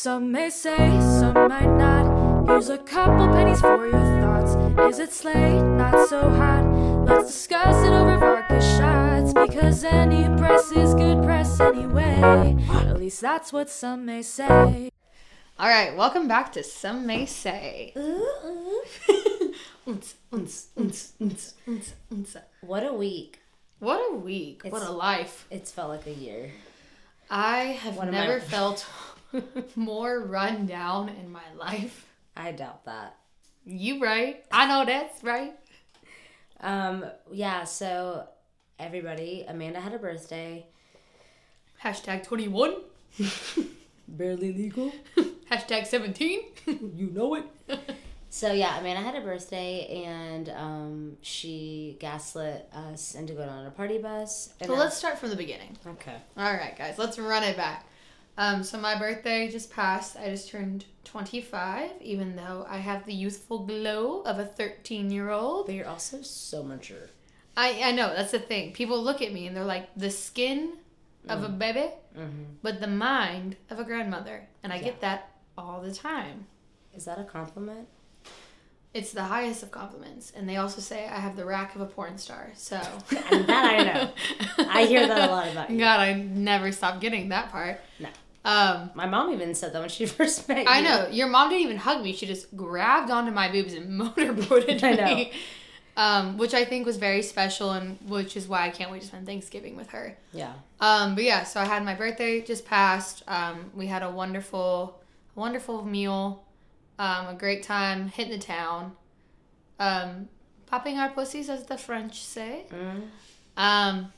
Some may say, some might not. Here's a couple pennies for your thoughts. Is it Slade? Not so hot. Let's discuss it over vodka shots. Because any press is good press anyway. At least that's what some may say. All right, welcome back to Some May Say. Unz, unz, unz, unz, unz, unz. What a week. What a week. what It's- a life. It's felt like a year. I have One of my- never felt more run down in my life. I doubt that. You right. I know that's right. Um, yeah, so everybody, Amanda had a birthday. Hashtag 21. Barely legal. Hashtag 17. You know it. so yeah, Amanda had a birthday and um she gaslit us into going on a party bus. So let's start from the beginning. Okay. All right, guys, let's run it back. Um, so my birthday just passed. I just turned 25, even though I have the youthful glow of a 13 year old. But you're also so mature. I, I know, that's the thing. People look at me and they're like, the skin of a baby, Mm-hmm. but the mind of a grandmother. And I get that all the time. Is that a compliment? It's the highest of compliments. And they also say I have the rack of a porn star. So. And that I know. I hear that a lot about you. God, I never stop getting that part. No. Um, My mom even said that when she first met I you. know. Your mom didn't even hug me. She just grabbed onto my boobs and motorboated I know. me. Um, which I think was very special and which is why I can't wait to spend Thanksgiving with her. Yeah. Um, but yeah, so I had my birthday just passed. Um, we had a wonderful, wonderful meal, um, a great time hitting the town, um, popping our pussies, as the French say. Mm. Um,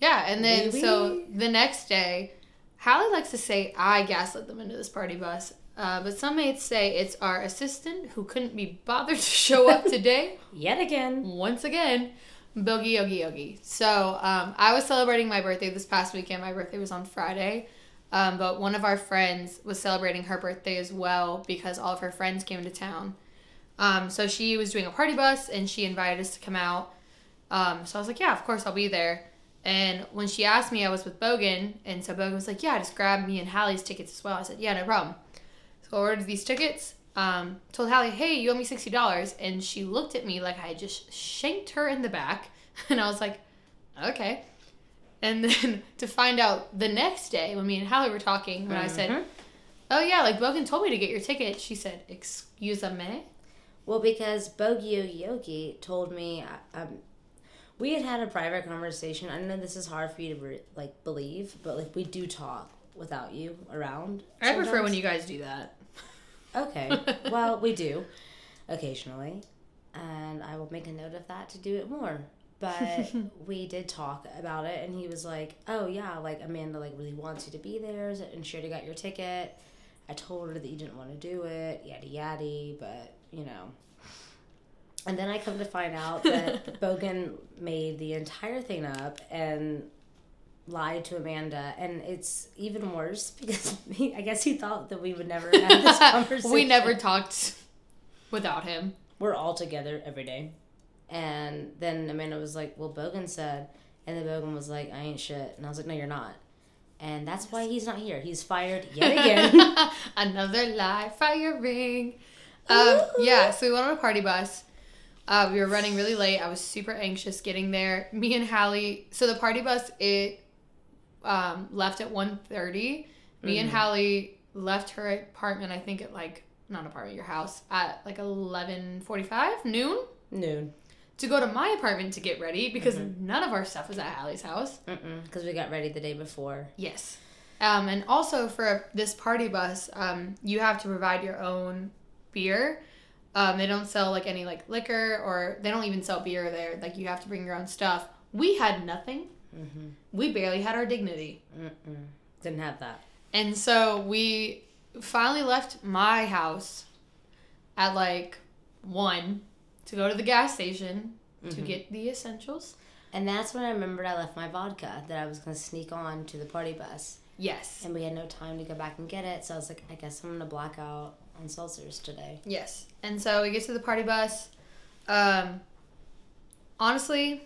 yeah, and then Oui, so the next day, Hallie likes to say I gaslit them into this party bus. Uh, but some may say it's our assistant who couldn't be bothered to show up today Yet again. once again, Boogie Yogi Yogi. So um, I was celebrating my birthday this past weekend. My birthday was on Friday. Um, but one of our friends was celebrating her birthday as well because all of her friends came to town. Um, so she was doing a party bus and she invited us to come out. Um, so I was like, yeah, of course I'll be there. And when she asked me, I was with Bogan. And so Bogan was like, yeah, just grab me and Hallie's tickets as well. I said, yeah, no problem. So I ordered these tickets. Um, told Hallie, hey, you owe me sixty dollars, and she looked at me like I just shanked her in the back, and I was like, okay. And then to find out the next day when me and Hallie were talking, when I said, oh yeah, like Bogan told me to get your ticket, she said, excuse me. Well, because Yogi Yogi told me, um, we had had a private conversation. I know this is hard for you to re- like believe, but like we do talk without you around. I prefer when you guys do that. Okay, well, we do occasionally, and I will make a note of that to do it more. But we did talk about it, and he was like, "Oh yeah, like Amanda like really wants you to be there, and she already got your ticket." I told her that you didn't want to do it, yada yada, but you know. And then I come to find out that Bogan made the entire thing up and lied to Amanda, and it's even worse because he, I guess he thought that we would never have this conversation. we never talked without him. We're all together every day, and then Amanda was like, "Well, Bogan said," and then Bogan was like, "I ain't shit," and I was like, "No, you're not." And that's why he's not here. He's fired yet again. Another lie firing. Um, yeah, so we went on a party bus. Uh, we were running really late. I was super anxious getting there. Me and Hallie. So the party bus it um, left at 1.30. Me and Hallie left her apartment. I think at like not apartment, your house at like eleven forty-five noon Noon, to go to my apartment to get ready because none of our stuff was at Hallie's house. because we got ready the day before. Yes. Um, and also for this party bus, um, you have to provide your own beer. Um, they don't sell like any like liquor or they don't even sell beer there. Like you have to bring your own stuff. We had nothing. We barely had our dignity. Mm-mm. Didn't have that. And so we finally left my house at like one to go to the gas station to get the essentials. And that's when I remembered I left my vodka that I was gonna sneak on to the party bus, Yes. and we had no time to go back and get it. So I was like, I guess I'm gonna black out on seltzers today. Yes. And so we get to the party bus. Um, honestly,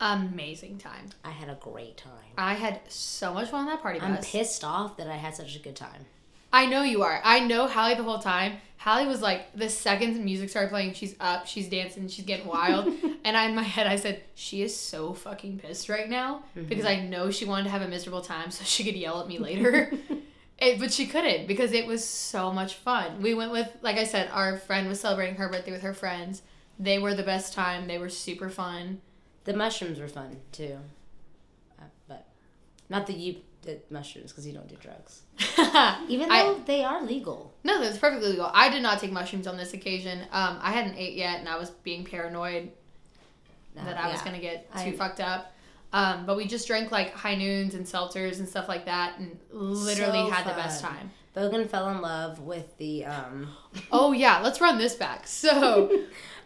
amazing time. I had a great time. I had so much fun on that party bus. I'm pissed off that I had such a good time. I know you are. I know Hallie the whole time. Hallie was like, the second the music started playing, she's up, she's dancing, she's getting wild. and I, in my head, I said, she is so fucking pissed right now because I know she wanted to have a miserable time so she could yell at me later. It, but she couldn't because it was so much fun. We went with, like I said, our friend was celebrating her birthday with her friends. They were the best time. They were super fun. The mushrooms were fun too, uh, but not that you did mushrooms because you don't do drugs. Even I- though they are legal. No, that's perfectly legal. I did not take mushrooms on this occasion. Um, I hadn't ate yet, and I was being paranoid that I was gonna get too I- fucked up. Um, but we just drank like high noons and seltzers and stuff like that, and literally So had the best time. Bogan fell in love with the um. Oh yeah, let's run this back. So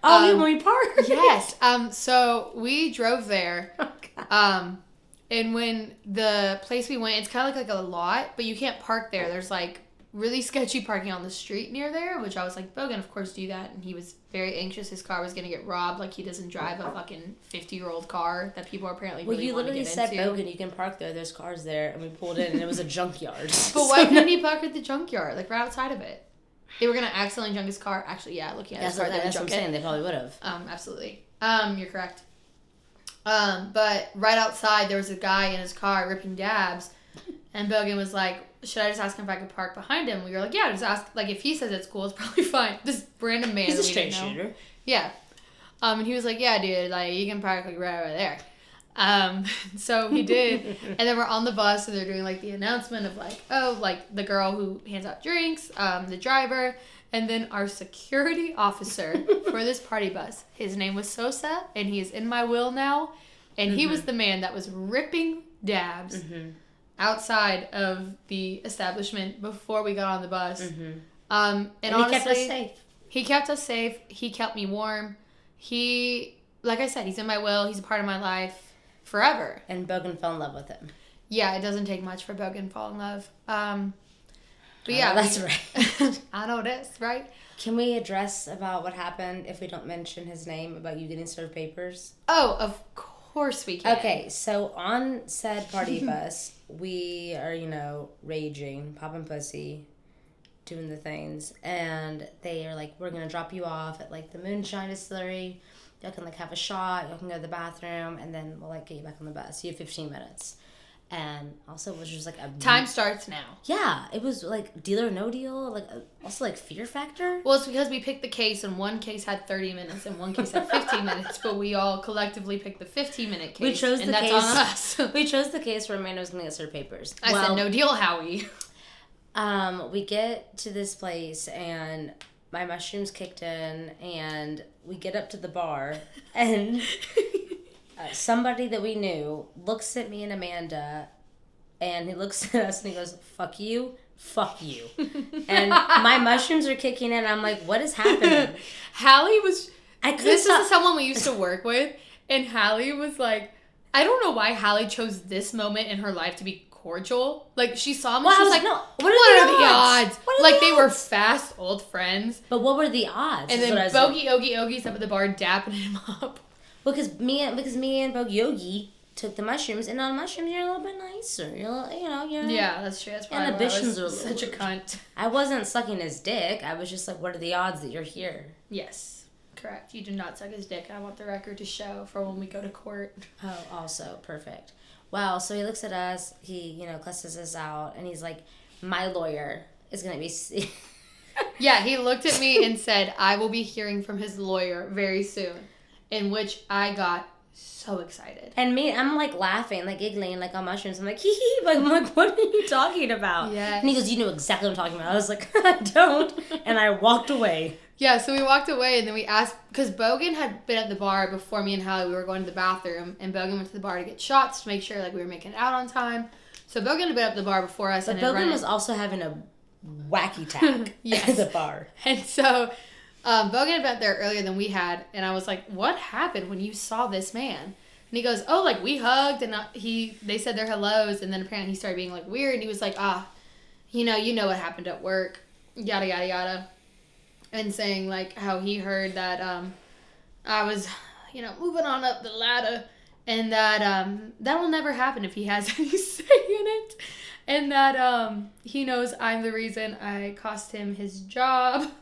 Oh, Um, we parked. yes, um, so we drove there. Oh. Um, and when the place we went, it's kind of like, like a lot, but you can't park there. There's like really sketchy parking on the street near there, which I was like, Bogan, of course, do that. And he was very anxious his car was going to get robbed. Like he doesn't drive a fucking 50 year old car that people are apparently Well, really you literally said into. Bogan, you can park there. There's cars there, and we pulled in, and it was a junkyard. But why couldn't he park at the junkyard, like right outside of it? They were gonna accidentally junk his car. Actually, yeah, looking at That's his car, would that's what I'm it. saying. They probably would have. Um, absolutely. Um, you're correct. Um, but right outside there was a guy in his car ripping dabs, and Bogan was like, "Should I just ask him if I could park behind him?" We were like, "Yeah, just ask. Like if he says it's cool, it's probably fine." This random man. He's a straight shooter. Yeah. Um, and he was like, "Yeah, dude, like you can park like right over there." Um, so he did, and then we're on the bus, and they're doing like the announcement of like, oh, like the girl who hands out drinks, um, the driver, and then our security officer for this party bus. His name was Sosa, and he is in my will now, and he Mm-hmm. was the man that was ripping dabs outside of the establishment before we got on the bus. Um, and, And, honestly, he kept us safe. he kept us safe. He kept me warm. He, like I said, he's in my will. He's a part of my life forever. And Bogan fell in love with him. Yeah, it doesn't take much for Bogan to fall in love. Um, but Oh, yeah, that's right. I know this, right? Can we address about what happened if we don't mention his name about you getting served papers? Oh, of course we can. Okay, so on said party bus, we are, you know, raging, popping pussy, doing the things, and they are like, we're gonna drop you off at like the Moonshine Distillery. Y'all can like have a shot, y'all can go to the bathroom, and then we'll like get you back on the bus. You have 15 minutes. And also, it was just like a Time starts now. Yeah, it was like deal or no deal, like uh, also like fear factor. Well, it's because we picked the case, and one case had 30 minutes, and one case had 15 minutes, but we all collectively picked the 15 minute case. We chose and the that's case. on us. We chose the case where Amanda was gonna get served papers. I Well, said, no deal, Howie. Um, we get to this place and my mushrooms kicked in, and we get up to the bar, and uh, somebody that we knew looks at me and Amanda, and he looks at us and he goes, "Fuck you." Fuck you. And my mushrooms are kicking in. I'm like, what is happening? Hallie was. I This stop. is someone we used to work with, and Hallie was like, I don't know why Hallie chose this moment in her life to be cordial. Like she saw me, Well, she was was like, no, "What, what are, are the the odds?" odds? What are like the they were fast old friends, But what were the odds? and then what Bogey Ogie Ogie's up at the bar dapping him up. Because me and because me and Bog Yogi took the mushrooms, and on mushrooms you're a little bit nicer. You're a little, you know you're. Yeah, that's true. That's probably Inhibitions are a such a cunt. I wasn't sucking his dick. I was just like, what are the odds that you're here? Yes, correct. You do not suck his dick. I want the record to show for when we go to court. Oh, also perfect. Wow. So he looks at us. He you know cusses us out, and he's like, my lawyer is gonna be. Yeah, he looked at me and said, I will be hearing from his lawyer very soon. In which I got so excited. And me, I'm like laughing, like giggling, like on mushrooms. I'm like, hee hee. Like, I'm like, what are you talking about? Yeah. And he goes, you know exactly what I'm talking about. I was like, I don't. And I walked away. Yeah, so we walked away and then we asked because Bogan had been at the bar before me and Hallie. We were going to the bathroom and Bogan went to the bar to get shots to make sure like we were making it out on time. So Bogan had been at the bar before us But and Bogan was also having a wacky tack Yes. at the bar. And so um, Bogan had been there earlier than we had, and I was like, "What happened when you saw this man?" And he goes, "Oh, like we hugged, and uh, he they said their hellos, and then apparently he started being like weird, and he was like, ah, you know, you know what happened at work, yada yada yada, and saying like how he heard that um, I was, you know, moving on up the ladder." And that um, that will never happen if he has any say in it. and that um he knows I'm the reason I cost him his job.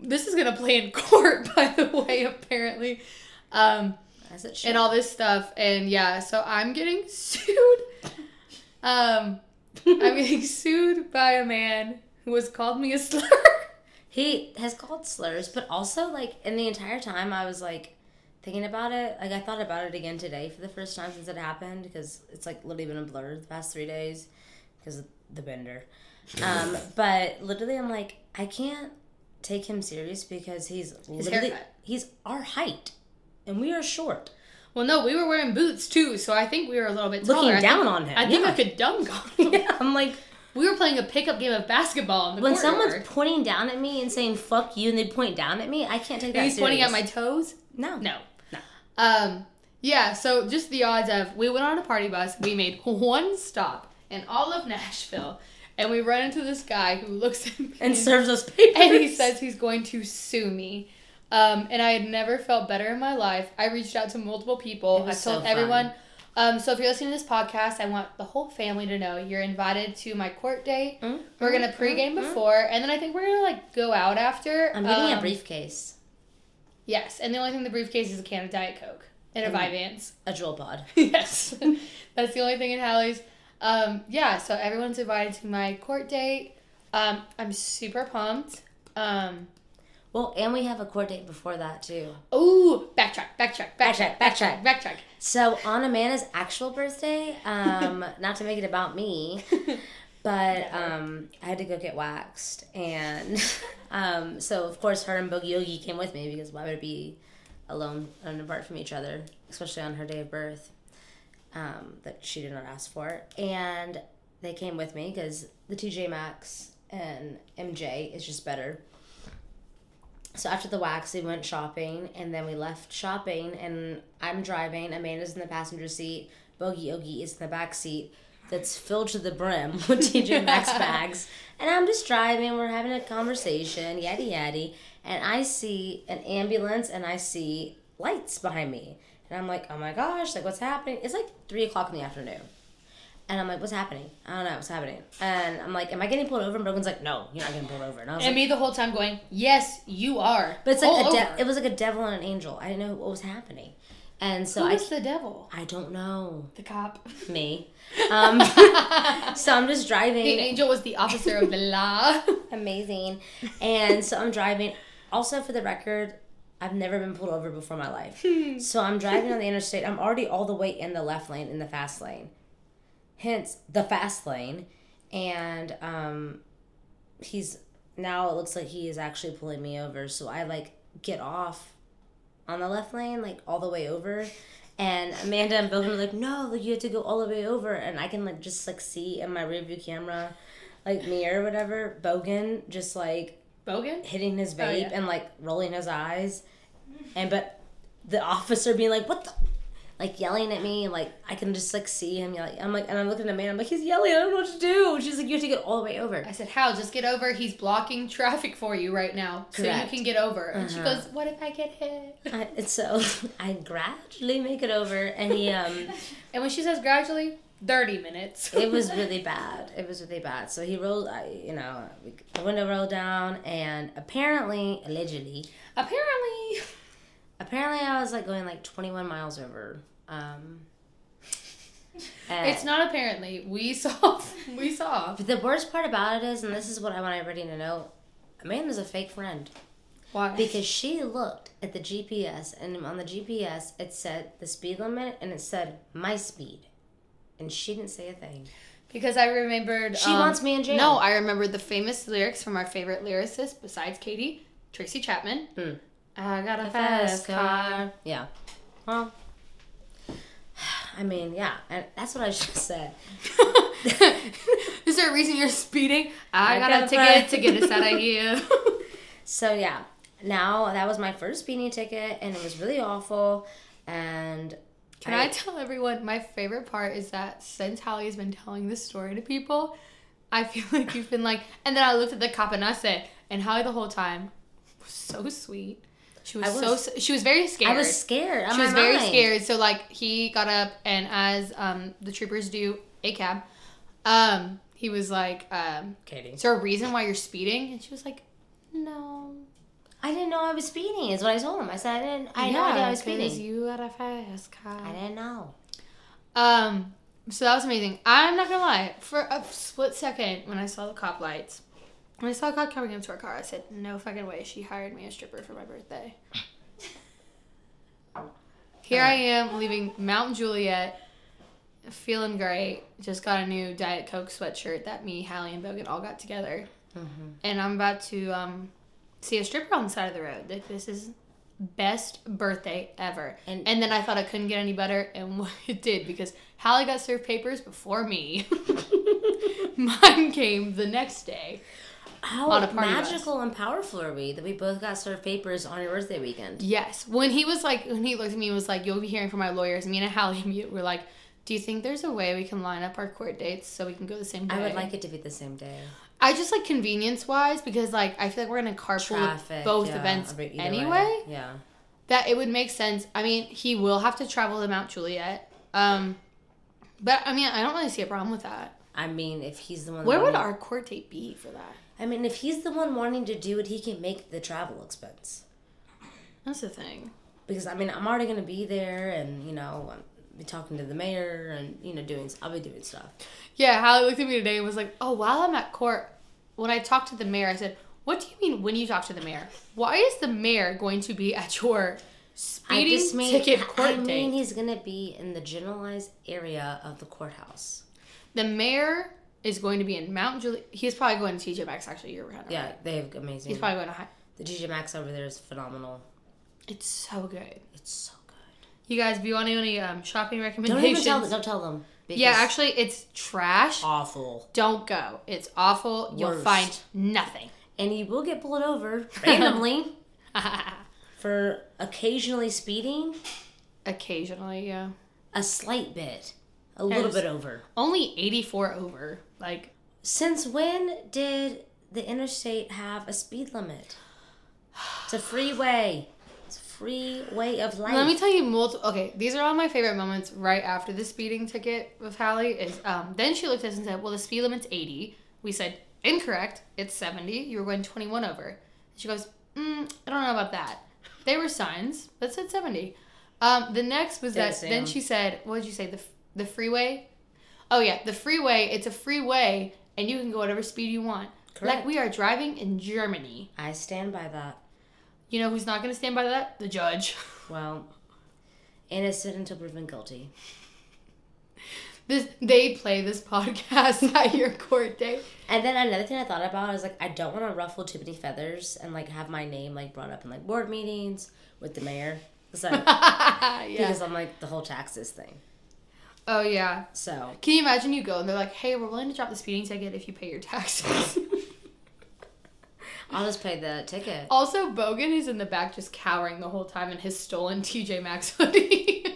This is gonna play in court, by the way, apparently. Um, As it should. and all this stuff, and yeah, so I'm getting sued. Um, I'm getting sued by a man who has called me a slur. He has called slurs, but also like in the entire time I was like thinking about it. Like I thought about it again today for the first time since it happened because it's like literally been a blur the past three days because of the bender. Um, but literally, I'm like I can't take him serious because he's literally haircut. he's our height and we are short. Well, no, we were wearing boots too, so I think we were a little bit Looking. I down think- on him, I think yeah. I could dunk on him. Yeah, I'm like We were playing a pickup game of basketball when someone's pointing down at me and saying "fuck you" and they point down at me, I can't take that. he's pointing at my toes. no No. No. Um. Yeah. So just the odds of we went on a party bus. We made one stop in all of Nashville, and we run into this guy who looks at me and serves us papers. and he says he's going to sue me. Um, and I had never felt better in my life. I reached out to multiple people. I told so everyone. Um, so if you're listening to this podcast, I want the whole family to know you're invited to my court date. Mm, We're gonna mm, pregame mm, mm. before, and then I think we're gonna like go out after. I'm getting Um, a briefcase, Yes, and the only thing in the briefcase is a can of Diet Coke and a. Vyvanse. a Juul pod. yes, that's the only thing in Hallie's. Um, yeah, so everyone's invited to my court date. Um, I'm super pumped. Um, Well, and we have a court date before that too. backtrack, backtrack, backtrack, Backtrack, backtrack, backtrack. So on Amanda's actual birthday, um, not to make it about me, but um, I had to go get waxed, and um, so of course her and Boogie Yogi came with me because why would it be alone and apart from each other, especially on her day of birth, um, that she did not ask for, and they came with me because the TJ Maxx and MJ is just better. So after the wax, we went shopping, and then we left shopping, and I'm driving. Amanda's in the passenger seat. Bogey Ogie is in the back seat. That's filled to the brim with TJ Maxx bags, and I'm just driving. We're having a conversation, yaddy yaddy, and I see an ambulance, and I see lights behind me, and I'm like, oh my gosh, like what's happening? It's like three o'clock in the afternoon. And I'm like, what's happening? I don't know what's happening. And I'm like, am I getting pulled over? And Bogan's like, no, you're not getting pulled over. And I was And like, me the whole time going, yes, you are. but it's like a de- it was like a devil and an angel. I didn't know what was happening, and so Who I the devil? I don't know The cop. me. Um, so I'm just driving. The angel was the officer of the law. Amazing, and so I'm driving. Also, for the record, I've never been pulled over before in my life. so I'm driving on the interstate. I'm already all the way in the left lane in the fast lane, hence the fast lane, and um, he's now it looks like he is actually pulling me over. So I like get off on the left lane, like all the way over. And Amanda and Bogan are like, no, like you have to go all the way over. And I can like just like see in my rearview camera, like mirror, or whatever, Bogan just like Bogan? hitting his Oh, vape yeah. and like rolling his eyes. And but the officer being like, what the? Like yelling at me, and like I can just like see him yelling. I'm like, and I'm looking at Amanda. I'm like, he's yelling. I don't know what to do. She's like, you have to get all the way over. I said, Hal, just get over. He's blocking traffic for you right now. So you can get over. And she Uh-huh. goes, What if I get hit? I, and so I gradually make it over, and he um. And when she says gradually, 30 minutes. it was really bad. It was really bad. So he rolled, you know, we- the window rolled down, and apparently, allegedly, Apparently. apparently, I was like going like 21 miles over. Um, It's not apparently. We saw. We saw. But the worst part about it is, and this is what I want everybody to know, Amanda's a fake friend Why? because she looked at the GPS, and on the GPS it said the speed limit, and it said my speed, and she didn't say a thing. Because I remembered. She um, wants me in jail. No, I remembered the famous lyrics from our favorite lyricist besides Katie, Tracy Chapman. Hmm. I got a, fast car. Yeah. Well, I mean, yeah, and that's what I just said. Is there a reason you're speeding? I, I got, got a a ticket to get us out of here. So yeah, now that was my first speeding ticket, and it was really awful. And Can I tell everyone my favorite part is that since Hallie's been telling this story to people, I feel like you've been like, and then I looked at the cop and I said, and Hallie the whole time was so sweet. She was, was- so she was very scared. I was scared. she was my very mind. scared. So like he got up and as um the troopers do a cab, um he was like, um, Katie. "Is there a reason why you're speeding?" And she was like, "No." I didn't know I was speeding. Is what I told him. I said I didn't. I had no idea I was speeding. You got a fast car. I didn't know. Um, so that was amazing. I'm not gonna lie. For a split second, when I saw the cop lights, when I saw a cop coming into our car, I said, "No fucking way." She hired me a stripper for my birthday. Here I am leaving Mount Juliet, feeling great. Just got a new Diet Coke sweatshirt that me, Hallie, and Bogan all got together, and I'm about to um, see a stripper on the side of the road. Like this is best birthday ever. And- And, then I thought it couldn't get any better, and it did because Hallie got served papers before me. Mine came the next day. How party bus. magical and powerful are we that we both got served papers on your birthday weekend? Yes. When he was like, when he looked at me and was like, "You'll be hearing from my lawyers." Me and Hallie immediately were like, "Do you think there's a way we can line up our court dates so we can go the same day?" I would like it to be the same day. I just like convenience wise because like I feel like we're gonna carpool Traffic. both yeah, events either way. anyway. Yeah. That it would make sense. I mean, he will have to travel to Mount Juliet. Um, but I mean, I don't really see a problem with that. I mean, if he's the one. Where would our court date be for that? I mean, if he's the one wanting to do it, he can make the travel expense. That's the thing. Because I mean, I'm already gonna be there, and you know, talking to the mayor, and you know, doing. I'll be doing stuff. Yeah, Hallie looked at me today and was like, "Oh, while I'm at court, when I talked to the mayor, I said, "What do you mean when you talk to the mayor? Why is the mayor going to be at your speeding ticket court I mean, date?" he's gonna be in the generalized area of the courthouse. The mayor is going to be in Mount Juliet. He's probably going to TJ Maxx. Actually, you're right. Yeah, they have amazing. he's probably going to. High. the TJ Maxx over there is phenomenal. It's so good. It's so good. You guys, if you want any um, shopping recommendations, Don't even tell them. Don't tell them. yeah, actually, it's trash. awful. Don't go. It's awful. You'll find nothing. And you will get pulled over randomly for occasionally speeding Occasionally, yeah. a slight bit, a little bit over. Only 84 over. Like, Since when did the interstate have a speed limit? It's a freeway. Free way of life. Let me tell you multiple. Okay, these are all my favorite moments right after the speeding ticket with Hallie. Is um, then she looked at us and said, "Well, the speed limit's 80." We said, "Incorrect. It's 70. You were going 21 over." And she goes, mm, "I don't know about that. They were signs that said 70." Um, the next was that. Then she said, "What did you say? The the freeway? Oh yeah, the freeway. It's a freeway, and you can go whatever speed you want. Correct. Like we are driving in Germany. I stand by that. You know who's not going to stand by that? The judge." Well, innocent until proven guilty. This they play this podcast at your court date. And then another thing I thought about is like I don't want to ruffle too many feathers and like have my name like brought up in like board meetings with the mayor. So, yeah. because I'm like the whole taxes thing. Oh yeah. So Can you imagine you go and they're like, "Hey, we're willing to drop the speeding ticket if you pay your taxes." I'll just pay the ticket. also, Bogan is in the back just cowering the whole time in his stolen TJ Maxx hoodie.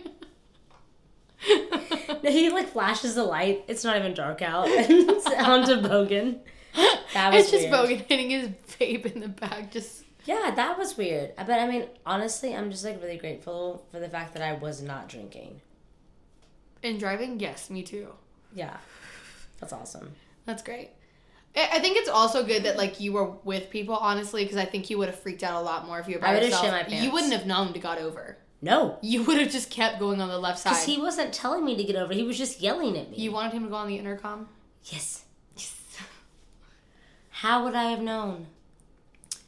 No, he like flashes the light. It's not even dark out. And onto Bogan. That was weird. it's just weird. Bogan hitting his vape in the back. Just Yeah, that was weird. But I mean, honestly, I'm just like really grateful for the fact that I was not drinking. and driving. Yes, me too. Yeah, that's awesome. That's great. I think it's also good that like you were with people, honestly, because I think you would have freaked out a lot more if you were by I yourself. shit my pants. You wouldn't have known to got over. No, You would have just kept going on the left side. because he wasn't telling me to get over. He was just yelling at me. You wanted him to go on the intercom? Yes. yes. How would I have known?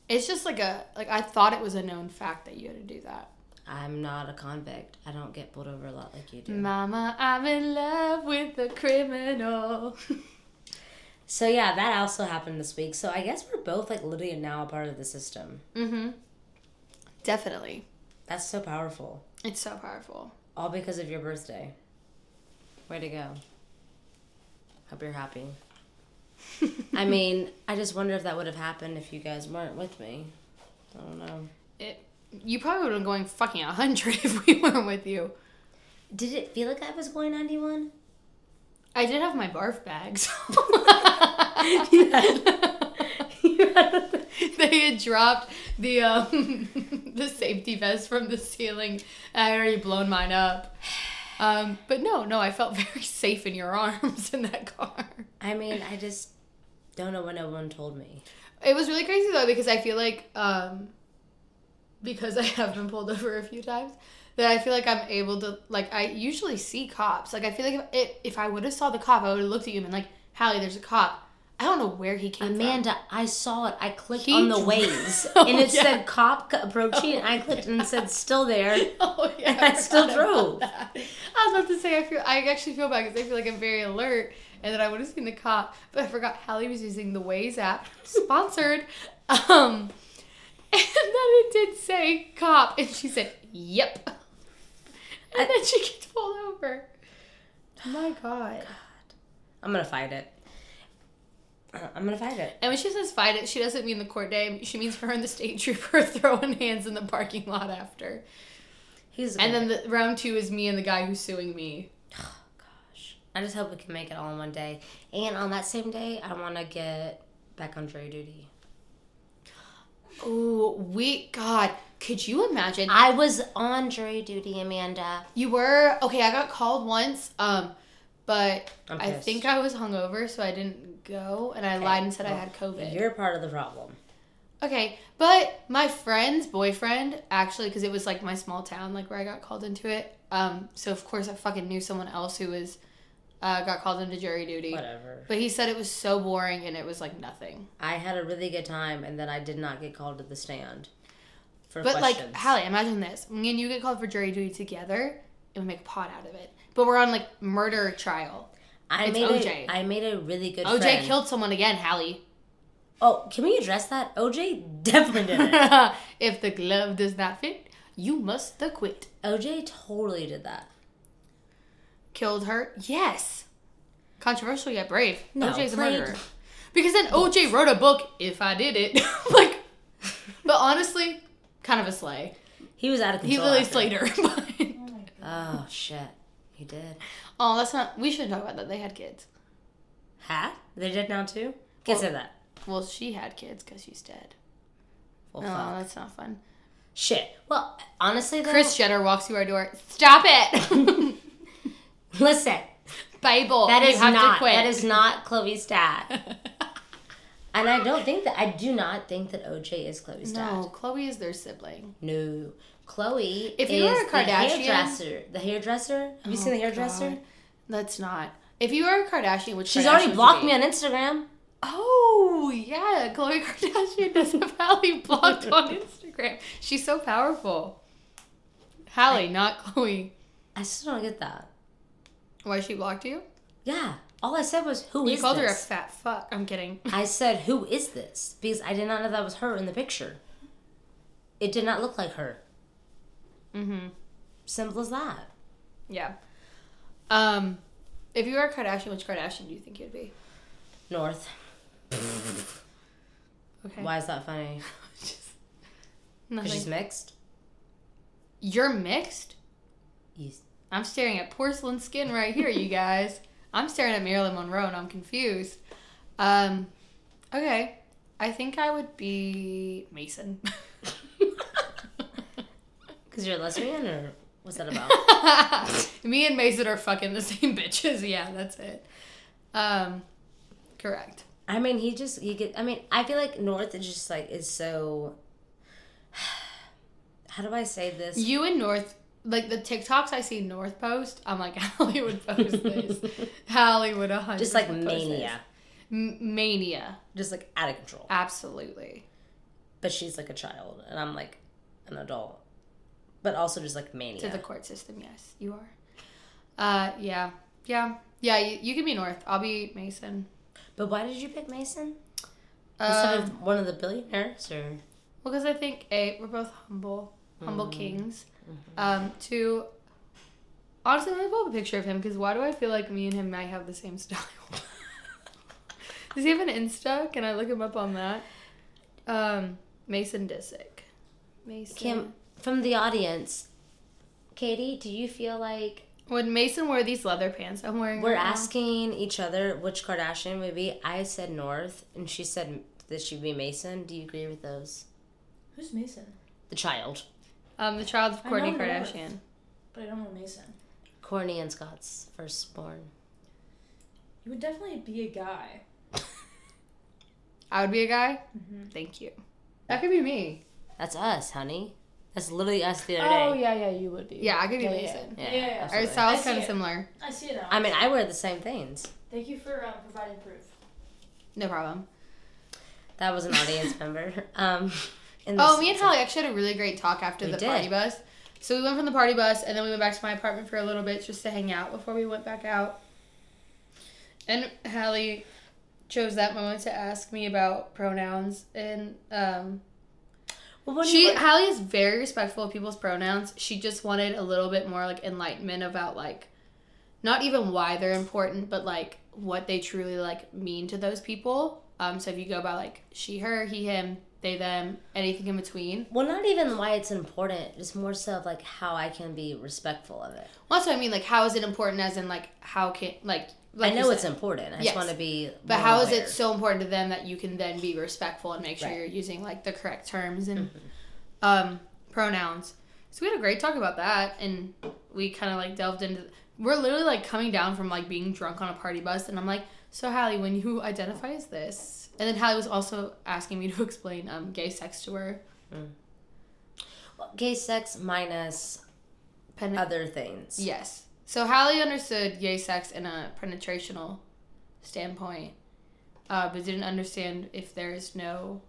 It's just like a like I thought it was a known fact that you had to do that. I'm not a convict. I don't get pulled over a lot like you do. Mama, I'm in love with a criminal. So yeah, that also happened this week. So I guess we're both like literally now a part of the system. mm-hmm. Definitely. That's so powerful. It's so powerful. All because of your birthday. Way to go. Hope you're happy. I mean, I just wonder if that would have happened if you guys weren't with me. I don't know. It you probably would have been going fucking a hundred if we weren't with you. Did it feel like I was going 91? I did have my barf bags. You had- you had- they had dropped the um the safety vest from the ceiling. I had already blown mine up. Um, but no, no, I felt very safe in your arms in that car. I mean, I just don't know what no one told me. It was really crazy though because I feel like um because I have been pulled over a few times that I feel like I'm able to like I usually see cops. Like I feel like if it, if I would have saw the cop, I would have looked at you and been like, "Hallie, there's a cop." I don't know where he came Amanda, I saw it. I clicked He on the Waze, Oh, and it yeah. said cop approaching, and I clicked and said still there. Oh yeah, And I still forgot drove. I was about to say I feel I actually feel bad because I feel like I'm very alert and that I would have seen the cop, but I forgot Hallie was using the Waze app, sponsored. Um, and then it did say cop, and she said, "Yep," and then she gets pulled over. Oh my god. I'm gonna fight it. I'm gonna fight it. And when she says fight it, she doesn't mean the court day. She means her and the state trooper throwing hands in the parking lot after. He's And then the round two is me and the guy who's suing me. gosh, I just hope we can make it all in one day. And on that same day, I want to get back on jury duty. Oh, we God, could you imagine? I was on jury duty, Amanda. You were okay. I got called once, um, but I think I was hungover, so I didn't go, and I Okay, lied and said I had COVID. You're part of the problem. Okay, but my friend's boyfriend actually, because it was like my small town, like where I got called into it. Um, so of course I fucking knew someone else who was uh, got called into jury duty. Whatever. But he said it was so boring and it was like nothing. I had a really good time, and then I did not get called to the stand. For But questions. like, Hallie, imagine this: me and you get called for jury duty together, and we make a pot out of it. But we're on like murder trial. I it's made OJ. A, I made a really good. OJ friend. killed someone again, Hallie. Oh, can we address that? OJ definitely did it. if the glove does not fit, you must acquit. OJ totally did that. Killed her? Yes. Controversial yet brave. No, OJ's a murderer. Because then OJ wrote a book, If I Did It. like, but honestly, kind of a slay. He was out of He control. really after. slayed her. but- Oh shit, he did. oh, that's not. We shouldn't talk about that. They had kids. Hat? They did now too. Can't say that. Well, she had kids because she's dead. Well, no, fuck. that's not fun. Shit. Well, honestly though, Kris Jenner walks through our door. Stop it, listen, Bible. that you have not to quit. that is not Khloe's dad. And I don't think that I do not think that OJ is Khloe's no, dad. Khloe is their sibling. No. Khloe If is you were a the Kardashian- hairdresser. The hairdresser? Have you oh, seen the hairdresser? Oh, God. That's not. If you are a Kardashian, which She's Kardashian already blocked me on Instagram. Oh yeah, Khloe Kardashian does have Hallie blocked on Instagram. She's so powerful. Hallie, not Khloe. I still don't get that. Why she blocked you? Yeah. All I said was, "Who is You called her a fat fuck. I'm kidding. I said, "Who is this?" Because I did not know that was her in the picture. It did not look like her. Mm-hmm. Simple as that. Yeah. Um, if you were a Kardashian, which Kardashian do you think you'd be? North. Okay. Why is that funny? Just- Because nothing. she's mixed. You're mixed. Yes. I'm staring at porcelain skin right here, you guys. I'm staring at Marilyn Monroe and I'm confused. Um, okay. I think I would be Mason. Because you're a lesbian, or what's that about? Me and Mason are fucking the same bitches. Yeah, that's it. Um, correct. I mean, he just he get. I mean, I feel like North is just like is so. How do I say this? You and North, like the TikToks I see North post, I'm like, Hollywood post this. Hollywood would 100 just like mania, M- mania. just like out of control. Absolutely. But she's like a child, and I'm like an adult, but also just like mania. To the court system, yes, you are. Uh, yeah. Yeah. Yeah, you, you can be North. I'll be Mason. But why did you pick Mason instead Um, of one of the billionaires? Or Well, because I think a we're both humble, humble Mm-hmm. kings. Um, two. Honestly, let me pull up a picture of him because why do I feel like me and him might have the same style? Does he have an Insta? Can I look him up on that? Um, Mason Disick. Mason. From the audience, Katie, do you feel like Would Mason wear these leather pants I'm wearing? we're right now? asking each other which Kardashian would be? I said North, and she said that she'd be Mason. Do you agree with those? Who's Mason? The child, Um, the child of I Kourtney North. Kardashian. But I don't know Mason. Kourtney and Scott's firstborn. You would definitely be a guy. I would be a guy. Mhm. Thank you. That could be me. That's us, honey. That's literally us the other Oh day. yeah, yeah, you would be. Yeah, I could be yeah, Mason. Yeah, Yeah, yeah, Our absolutely. style's kind of similar. I see it now. I mean, I wear the same things. Thank you for um, providing proof. No problem. That was an audience member. Um, in Oh, me and Holly actually had a really great talk after We the did. party bus. So we went from the party bus and then we went back to my apartment for a little bit just to hang out before we went back out. And Hallie chose that moment to ask me about pronouns and um Well, she you were- Hallie is very respectful of people's pronouns. She just wanted a little bit more like enlightenment about like not even why they're important, but like what they truly like mean to those people. Um so if you go by like she, her, he, him, they, them, anything in between. well, not even why it's important. Just more so of like how I can be respectful of it. Well, that's what I mean. Like, how is it important? As in, like, how can like, like I know it's important. I Yes. just want to be. But how is aware. it so important to them that you can then be respectful and make sure Right. you're using like the correct terms and Mm-hmm. um, pronouns? So we had a great talk about that, and we kind of like delved into. We're literally like coming down from like being drunk on a party bus, and I'm like, "So Hallie, when you identify as this," and then Hallie was also asking me to explain um, gay sex to her. Well, gay sex minus Pen- other things? Yes. So Hallie understood gay sex in a penetrational standpoint, uh, but didn't understand if there is no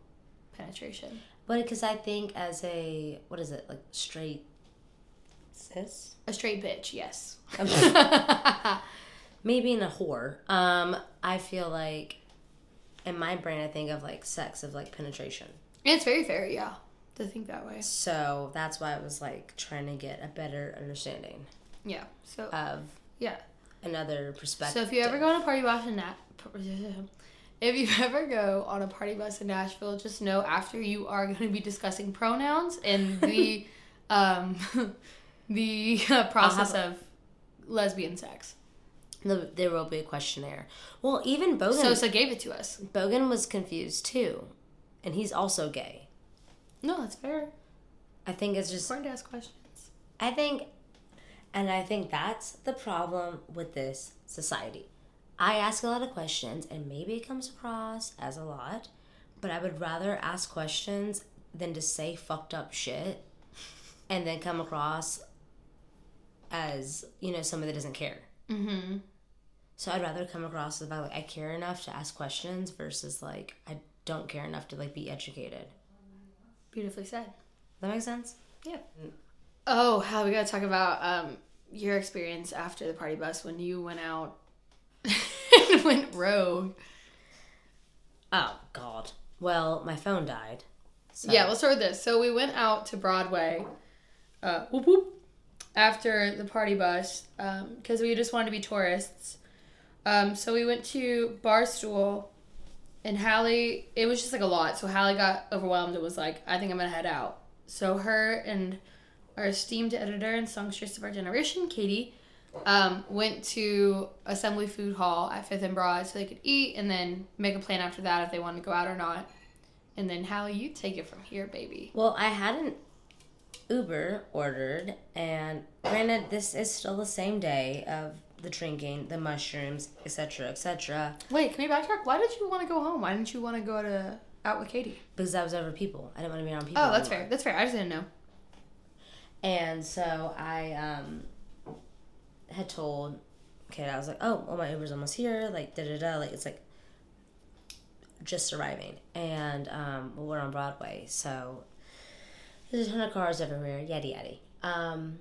penetration. But because I think as a what is it like straight cis? A straight bitch, yes. maybe in a whore. Um, I feel like in my brain I think of like sex of like penetration. it's very fair, yeah, to think that way. So that's why I was like trying to get a better understanding Yeah. So of yeah. another perspective. So if you ever go on a party bus in Nat, if you ever go on a party bus in Nashville, just know after you are going to be discussing pronouns and the um, the uh, process of lesbian sex. the, there will be a questionnaire. Well, even Bogan Sosa gave it to us. Bogan was confused too, and he's also gay. No, that's fair. I think it's just Important to ask questions. I think, and I think that's the problem with this society. I ask a lot of questions, and maybe it comes across as a lot, but I would rather ask questions than to say fucked up shit and then come across as, you know, somebody that doesn't care. Mm-hmm. So I'd rather come across as like I care enough to ask questions versus like I don't care enough to like be educated. Beautifully said. That makes sense? Yeah. Oh, how we gotta talk about um your experience after the party bus when you went out and went rogue. Oh God. Well, my phone died. So. Yeah, let's start with this. So we went out to Broadway, uh, whoop whoop, after the party bus because we just wanted to be tourists. Um, so we went to Barstool, and Hallie. It was just like a lot. So Hallie got overwhelmed and was like, "I think I'm gonna head out." So her and our esteemed editor and songstress of our generation, Katie, um, went to Assembly Food Hall at Fifth and Broad so they could eat and then make a plan after that if they wanted to go out or not. And then Hallie, you take it from here, baby. Well, I had an Uber ordered, and granted, this is still the same day of the drinking, the mushrooms, etc., etc. Wait, can we backtrack? Why did you want to go home? Why didn't you want to go to out with Katie? Because I was over people. I didn't want to be around people. Oh, that's anymore. fair. That's fair. I just didn't know. And so I um had told Kate, I was like, oh, well, my Uber's almost here. Like, da da da. Like, it's like just arriving. And um, well, we're on Broadway, so there's a ton of cars everywhere, yada yada. Um,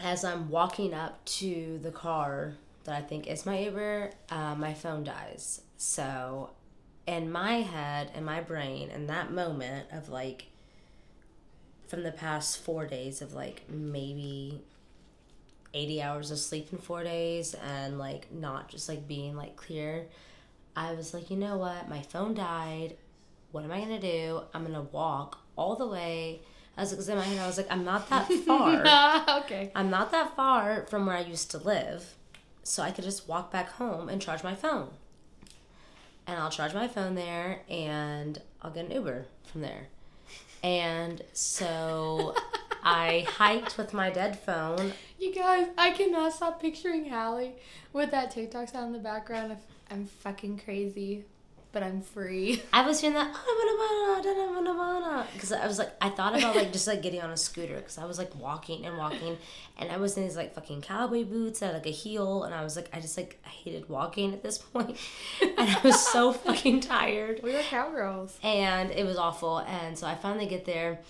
as I'm walking up to the car that I think is my Uber, uh, my phone dies. So, in my head, in my brain, in that moment of like, from the past four days of like maybe 80 hours of sleep in four days and like not just like being like clear, I was like, you know what? My phone died. What am I gonna do? I'm gonna walk all the way. I was because in my head, I was like, I'm not that far. okay. I'm not that far from where I used to live, so I could just walk back home and charge my phone. And I'll charge my phone there, and I'll get an Uber from there. And so I hiked with my dead phone. You guys, I cannot stop picturing Hallie with that TikTok sound in the background I'm fucking crazy, but I'm free. I was doing that because I was like, I thought about like just like getting on a scooter because I was like walking and walking, and I was in these like fucking cowboy boots and like a heel, and I was like, I just like I hated walking at this point, and I was so fucking tired, We were cowgirls. and it was awful, and so I finally get there.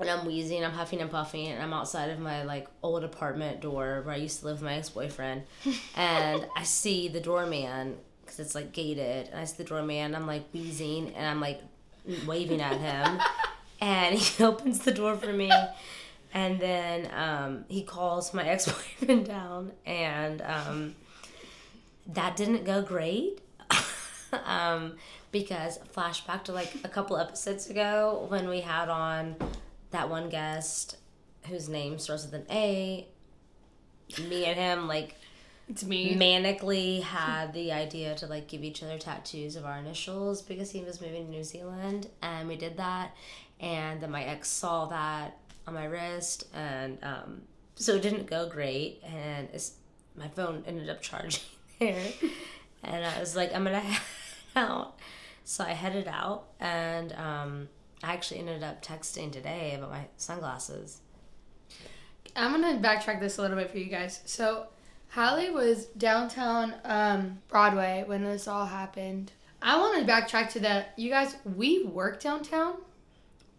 And I'm wheezing, I'm huffing and puffing, and I'm outside of my like old apartment door where I used to live with my ex boyfriend. and I see the doorman because it's like gated, and I see the doorman. I'm like wheezing, and I'm like waving at him, and he opens the door for me. And then um, he calls my ex boyfriend down, and um, that didn't go great. um, because flashback to like a couple episodes ago when we had on that one guest whose name starts with an A. Me and him like It's me. manically had the idea to like give each other tattoos of our initials because he was moving to New Zealand and we did that and then my ex saw that on my wrist and um, so it didn't go great and it's, my phone ended up charging there and I was like I'm gonna head out so I headed out and um, I actually ended up texting today about my sunglasses I'm gonna backtrack this a little bit for you guys. So, Hallie was downtown um, Broadway when this all happened. I want to backtrack to that. You guys, we work downtown,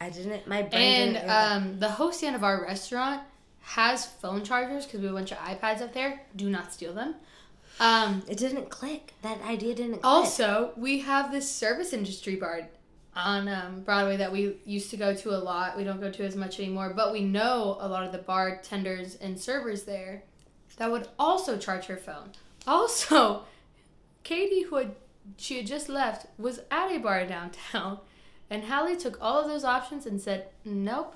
I didn't my brain and didn't um, the host stand of our restaurant has phone chargers because we have a bunch of iPads up there. Do not steal them. Um, It didn't click. That idea didn't click. Also, we have this service industry bar on um, Broadway that we used to go to a lot. We don't go to as much anymore, but we know a lot of the bartenders and servers there that would also charge her phone. Also, Katie, who had she had just left, was at a bar downtown, and Hallie took all of those options and said, "Nope,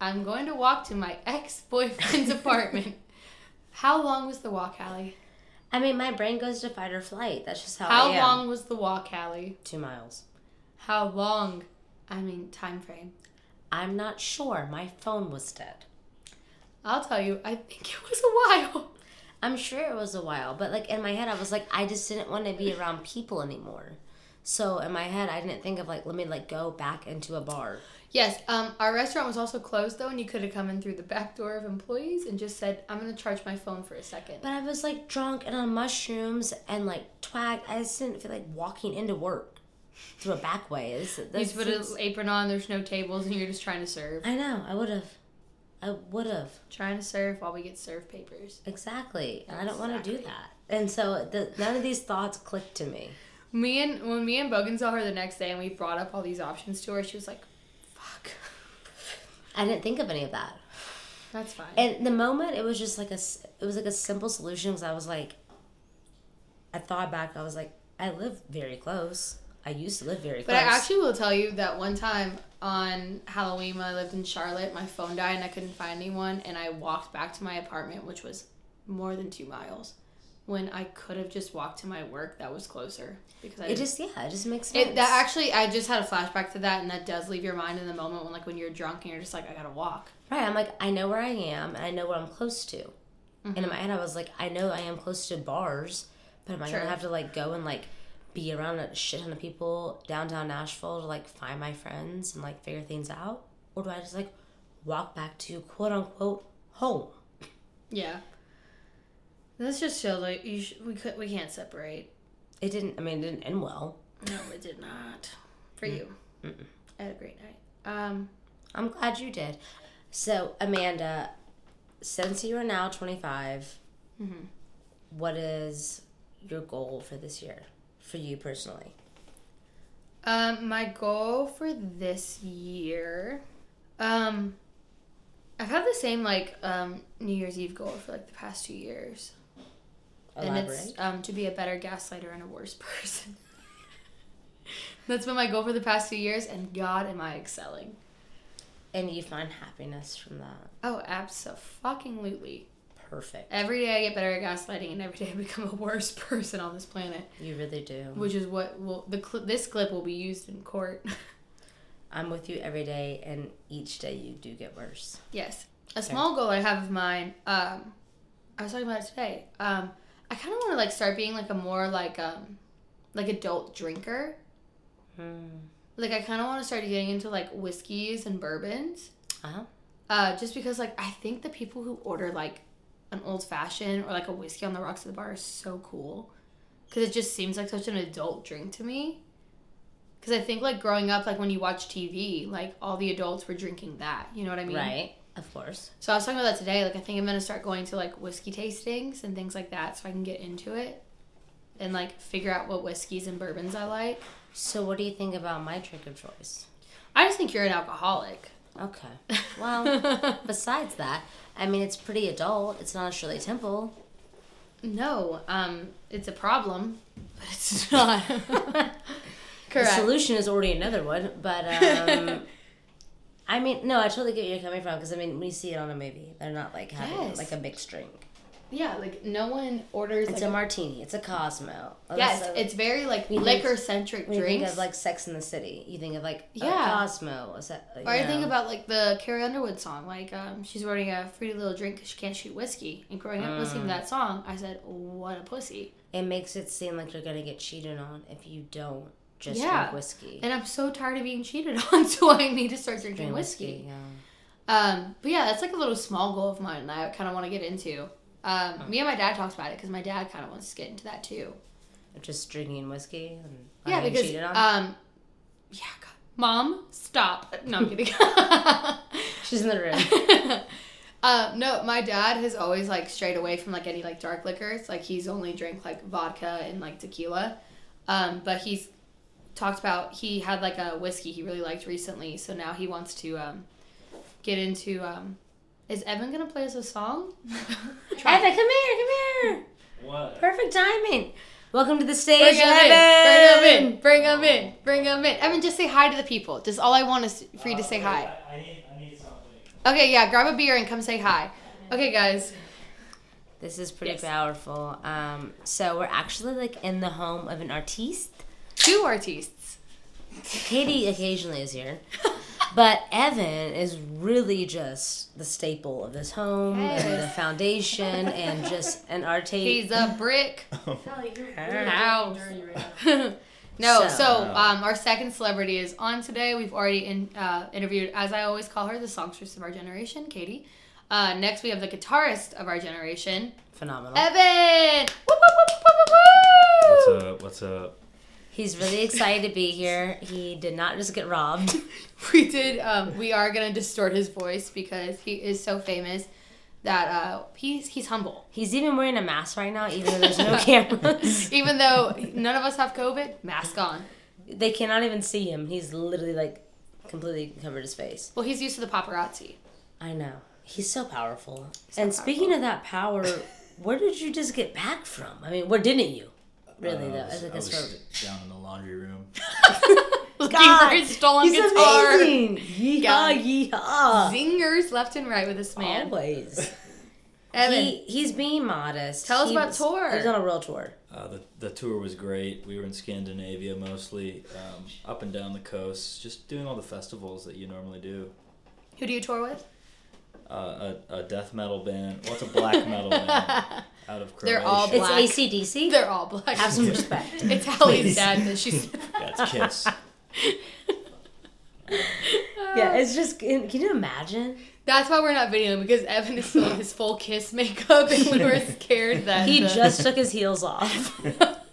I'm going to walk to my ex boyfriend's apartment." How long was the walk, Hallie? I mean, my brain goes to fight or flight. That's just how, How I am. long was the walk, Hallie? Two miles. How long? I mean, time frame. I'm not sure. My phone was dead. I'll tell you, I think it was a while. I'm sure it was a while, but like in my head, I was like, I just didn't want to be around people anymore. So in my head, I didn't think of like, let me like go back into a bar. Yes, um, our restaurant was also closed though, and you could have come in through the back door of employees and just said, "I'm gonna charge my phone for a second. But I was like drunk and on mushrooms and like twag. I just didn't feel like walking into work through a back way. It's, You that's, just put an apron on. There's no tables, and you're just trying to serve. I know. I would have. I would have. Trying to serve while we get serve papers. Exactly. And I don't want to do that. And so the, none of these thoughts clicked to me. Me and when me and Bogan saw her the next day, and we brought up all these options to her, she was like, "Fuck, I didn't think of any of that. that's fine." And the moment, it was just like a, it was like a simple solution because I was like, I thought back, I was like, I live very close. I used to live very But close. But I actually will tell you that one time on Halloween when I lived in Charlotte, my phone died and I couldn't find anyone, and I walked back to my apartment, which was more than two miles. When I could have just walked to my work, that was closer because I it just, yeah, it just makes sense. it that actually I just had a flashback to that, and that does leave your mind in the moment when like when you're drunk and you're just like I gotta walk. right. I'm like, I know where I am and I know what I'm close to. And Mm-hmm. in my head, I was like, I know I am close to bars, but am I gonna have to like go and like be around a shit ton of people downtown Nashville to like find my friends and like figure things out, or do I just like walk back to quote unquote home? Yeah, this just shows like you sh- we could we can't separate. It didn't. I mean, it didn't end well. No, it did not. For you, I had a great night. Um, I'm glad you did. So, Amanda, since you are now 25, Mhm. what is your goal for this year, for you personally? Um, my goal for this year, um, I've had the same like um New Year's Eve goal for like the past two years, and it's um to be a better gaslighter and a worse person. That's been my goal for the past two years, and God, am I excelling? And you find happiness from that. Oh, absolutely. Perfect. Every day I get better at gaslighting, and every day I become a worse person on this planet. You really do. Which is what will the cl- this clip will be used in court. I'm with you every day, and each day you do get worse. Yes. A small goal I have of mine, um, I was talking about it today. Um, I kind of want to like start being like a more like um, like adult drinker. Hmm. Like I kind of want to start getting into like whiskeys and bourbons. Uh-huh. Uh, just because like I think the people who order like an old fashioned or like a whiskey on the rocks at the bar is so cool. Cause it just seems like such an adult drink to me. Cause I think like growing up, like when you watch TV, like all the adults were drinking that. You know what I mean? Right. Of course. So I was talking about that today. Like I think I'm gonna start going to like whiskey tastings and things like that, so I can get into it and like figure out what whiskeys and bourbons I like. So, what do you think about my drink of choice? I just think you're an alcoholic. Okay. Well, besides that, I mean, it's pretty adult. It's not a Shirley Temple. No, um, it's a problem, but it's not. Correct. The solution is already another one, but um, I mean, no, I totally get where you're coming from because I mean, we see it on a movie. They're not like having Yes. like a mixed drink. Yeah, like no one orders. It's like, a martini. It's a Cosmo. yes, it's very like liquor centric when you think of like Sex in the City, you think of like Yeah. Cosmo. Is that, or I think about like the Carrie Underwood song, like um, she's ordering a fruity little drink because she can't shoot whiskey. And growing up listening to Mm. that song, I said, "What a pussy!" it makes it seem like you're gonna get cheated on if you don't just Yeah. drink whiskey. And I'm so tired of being cheated on, so I need to start drinking Drink whiskey. yeah. Um, but yeah, that's like a little small goal of mine that I kind of want to get into. Um, Me and my dad talked about it because my dad kind of wants to get into that too. Just drinking whiskey and Yeah, getting because cheated on. um, yeah, God. mom, stop. No, I'm kidding. She's in the room. uh, no, my dad has always like strayed away from like any like dark liquors. Like he's only drank like vodka and like tequila. Um, but he's talked about he had like a whiskey he really liked recently, so now he wants to um, get into. Um, is Evan gonna play us a song? Evan, come here, come here. What? Perfect timing. Welcome to the stage, Bring him Evan. in. Bring him in. Bring him in. Bring him in. Evan, just say hi to the people. Just all I want is for you to say hi. I, I need, I need something. Okay, yeah, grab a beer and come say hi. Okay, guys. This is pretty Yes. powerful. Um, so we're actually like in the home of an artiste. Two artistes. Katie occasionally is here, but Evan is really just the staple of this home and the foundation and just an artiste. He's a brick Kelly, house. dirty right now. no, So- so, um, our second celebrity is on today. We've already in, uh, interviewed, as I always call her, the songstress of our generation, Katie. Uh, next, we have the guitarist of our generation, phenomenal. Evan. Woo, woo, woo, woo, woo, woo. What's up? What's up? He's really excited to be here. He did not just get robbed. we did um, we are gonna distort his voice because he is so famous that uh, he's he's humble He's even wearing a mask right now, even though there's no cameras. even though none of us have covid mask on They cannot even see him. He's literally like completely covered his face. well he's used to the paparazzi I know. He's so powerful. So and speaking of that power, where did you just get back from? I mean, where didn't you? Really, Uh, though. I was, I think I was down in the laundry room. looking God, for his stolen He's guitar amazing. Yeehaw, God. yeehaw. zingers left and right with this man Always. evan He, he's being modest. Tell us He about was- tour. He was on a real tour. Uh, the, the tour was great. We were in Scandinavia mostly, um, up and down the coast, just doing all the festivals that you normally do. who do you tour with Uh, a, a death metal band. What's a black metal band out of Croatia? They're all black. It's Black. ACDC. they're all black Have some respect. it's Hallie's dad that she's Yeah, it's Kiss. Yeah, it's just. Can can you imagine? That's why we're not videoing because Evan is still in his full kiss makeup and we were scared that He the- just took his heels off.